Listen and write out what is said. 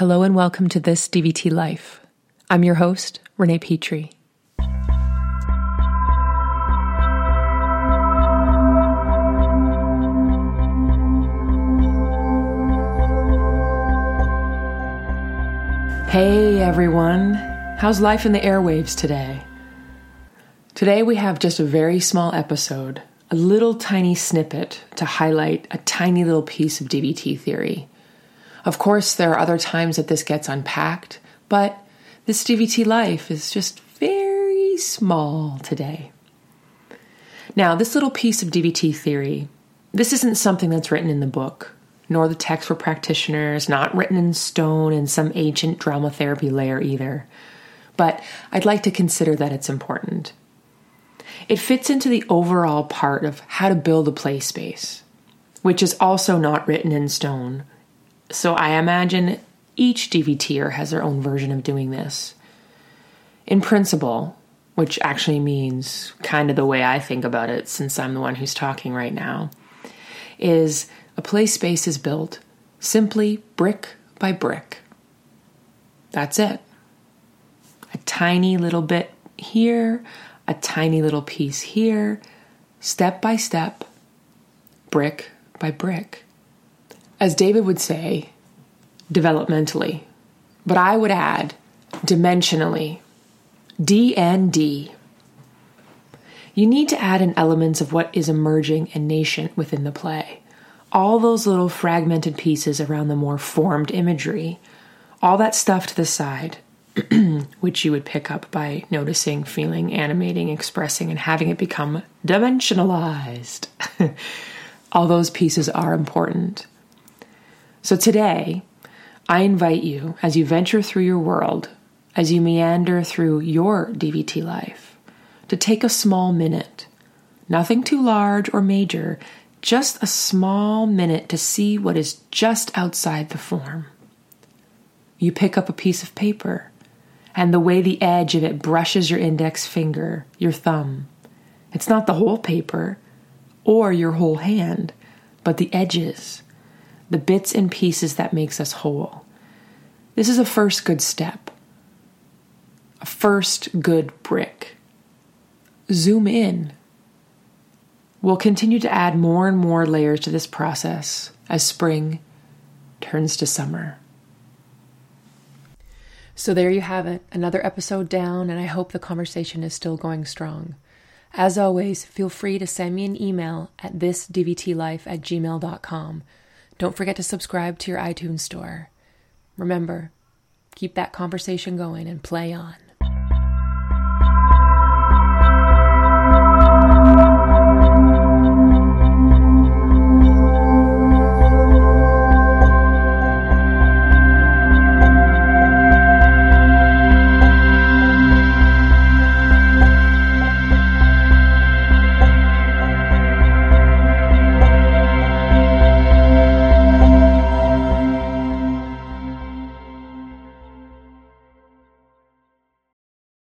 Hello and welcome to this DVT Life. I'm your host, Renee Petrie. Hey everyone, how's life in the airwaves today? Today we have just a very small episode, a little tiny snippet to highlight a tiny little piece of DVT theory. Of course, there are other times that this gets unpacked, but this DVT life is just very small today. Now, this little piece of DVT theory, this isn't something that's written in the book nor the text for practitioners, not written in stone in some ancient drama therapy layer either. But I'd like to consider that it's important. It fits into the overall part of how to build a play space, which is also not written in stone. So I imagine each DVTer has their own version of doing this. In principle, which actually means kind of the way I think about it, since I'm the one who's talking right now, is a play space is built simply brick by brick. That's it. A tiny little bit here, a tiny little piece here, step by step, brick by brick. As David would say, developmentally, but I would add dimensionally, DND. You need to add in elements of what is emerging and nascent within the play all those little fragmented pieces around the more formed imagery, all that stuff to the side, which you would pick up by noticing, feeling, animating, expressing, and having it become dimensionalized. all those pieces are important. So today, I invite you, as you venture through your world, as you meander through your DVT life, to take a small minute, nothing too large or major, just a small minute to see what is just outside the form. You pick up a piece of paper, and the way the edge of it brushes your index finger, your thumb. It's not the whole paper or your whole hand, but the edges, the bits and pieces that makes us whole. This is a first good step, a first good brick. Zoom in We'll continue to add more and more layers to this process as spring turns to summer. So, there you have it, another episode down, and I hope the conversation is still going strong. As always, feel free to send me an email at thisdvtlife at gmail.com. Don't forget to subscribe to your iTunes store. Remember, keep that conversation going and play on.